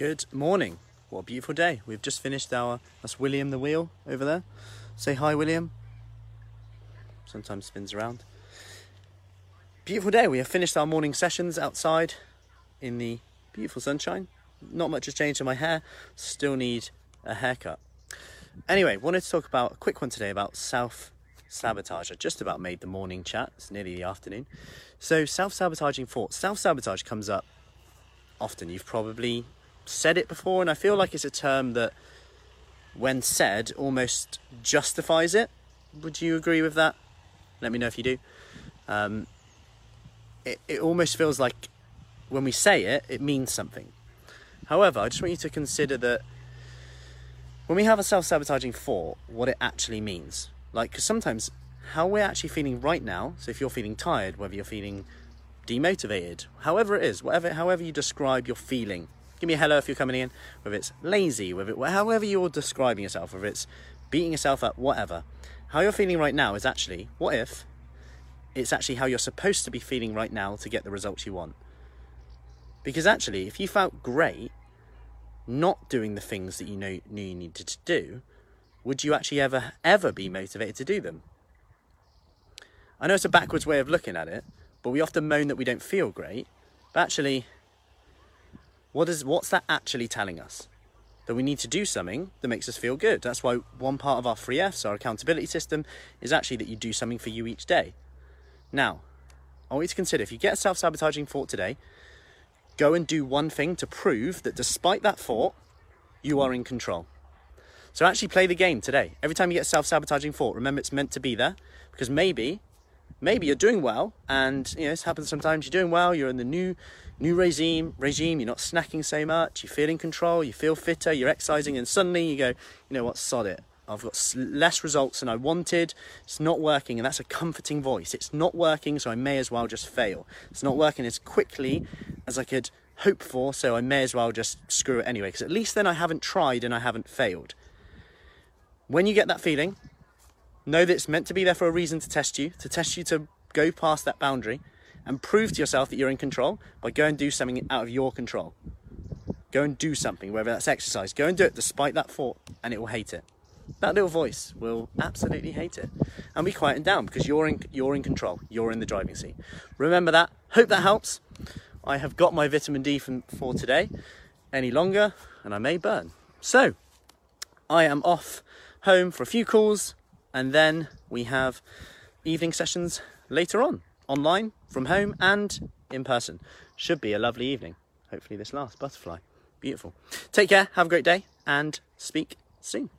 Good morning. What a beautiful day. We've just finished our. That's William the wheel over there. Say hi, William. Sometimes spins around. Beautiful day. We have finished our morning sessions outside in the beautiful sunshine. Not much has changed in my hair. Still need a haircut. Anyway, wanted to talk about a quick one today about self sabotage. I just about made the morning chat. It's nearly the afternoon. So, self sabotaging thoughts. Self sabotage comes up often. You've probably said it before, and I feel like it's a term that, when said, almost justifies it. Would you agree with that? Let me know if you do. Um, it, it almost feels like when we say it, it means something. However, I just want you to consider that when we have a self sabotaging thought, what it actually means. Like, because sometimes how we're actually feeling right now, so if you're feeling tired, whether you're feeling demotivated, however it is, whatever, however you describe your feeling, give me a hello if you're coming in, whether it's lazy, whether it, however you're describing yourself, whether it's beating yourself up, whatever. How you're feeling right now is actually, what if it's actually how you're supposed to be feeling right now to get the results you want? Because actually, if you felt great not doing the things that you know, knew you needed to do, would you actually ever, ever be motivated to do them? I know it's a backwards way of looking at it, but we often moan that we don't feel great. But actually, what is, what's that actually telling us? That we need to do something that makes us feel good. That's why one part of our three F's, our accountability system, is actually that you do something for you each day. Now, I want you to consider if you get a self sabotaging thought today, go and do one thing to prove that despite that thought, you are in control. So actually play the game today. Every time you get a self-sabotaging thought, remember it's meant to be there because maybe maybe you're doing well and you know this happens sometimes you're doing well, you're in the new new regime regime, you're not snacking so much, you feel in control, you feel fitter, you're exercising and suddenly you go, you know what, sod it. I've got less results than I wanted. It's not working, and that's a comforting voice. It's not working, so I may as well just fail. It's not working as quickly as I could hope for, so I may as well just screw it anyway, because at least then I haven't tried and I haven't failed. When you get that feeling, know that it's meant to be there for a reason to test you, to test you to go past that boundary and prove to yourself that you're in control by go and do something out of your control. Go and do something, whether that's exercise. Go and do it despite that thought, and it will hate it. That little voice will absolutely hate it and be quieting down because you're in, you're in control. You're in the driving seat. Remember that. Hope that helps. I have got my vitamin D from, for today. Any longer, and I may burn. So, I am off home for a few calls, and then we have evening sessions later on, online, from home, and in person. Should be a lovely evening. Hopefully, this last butterfly. Beautiful. Take care, have a great day, and speak soon.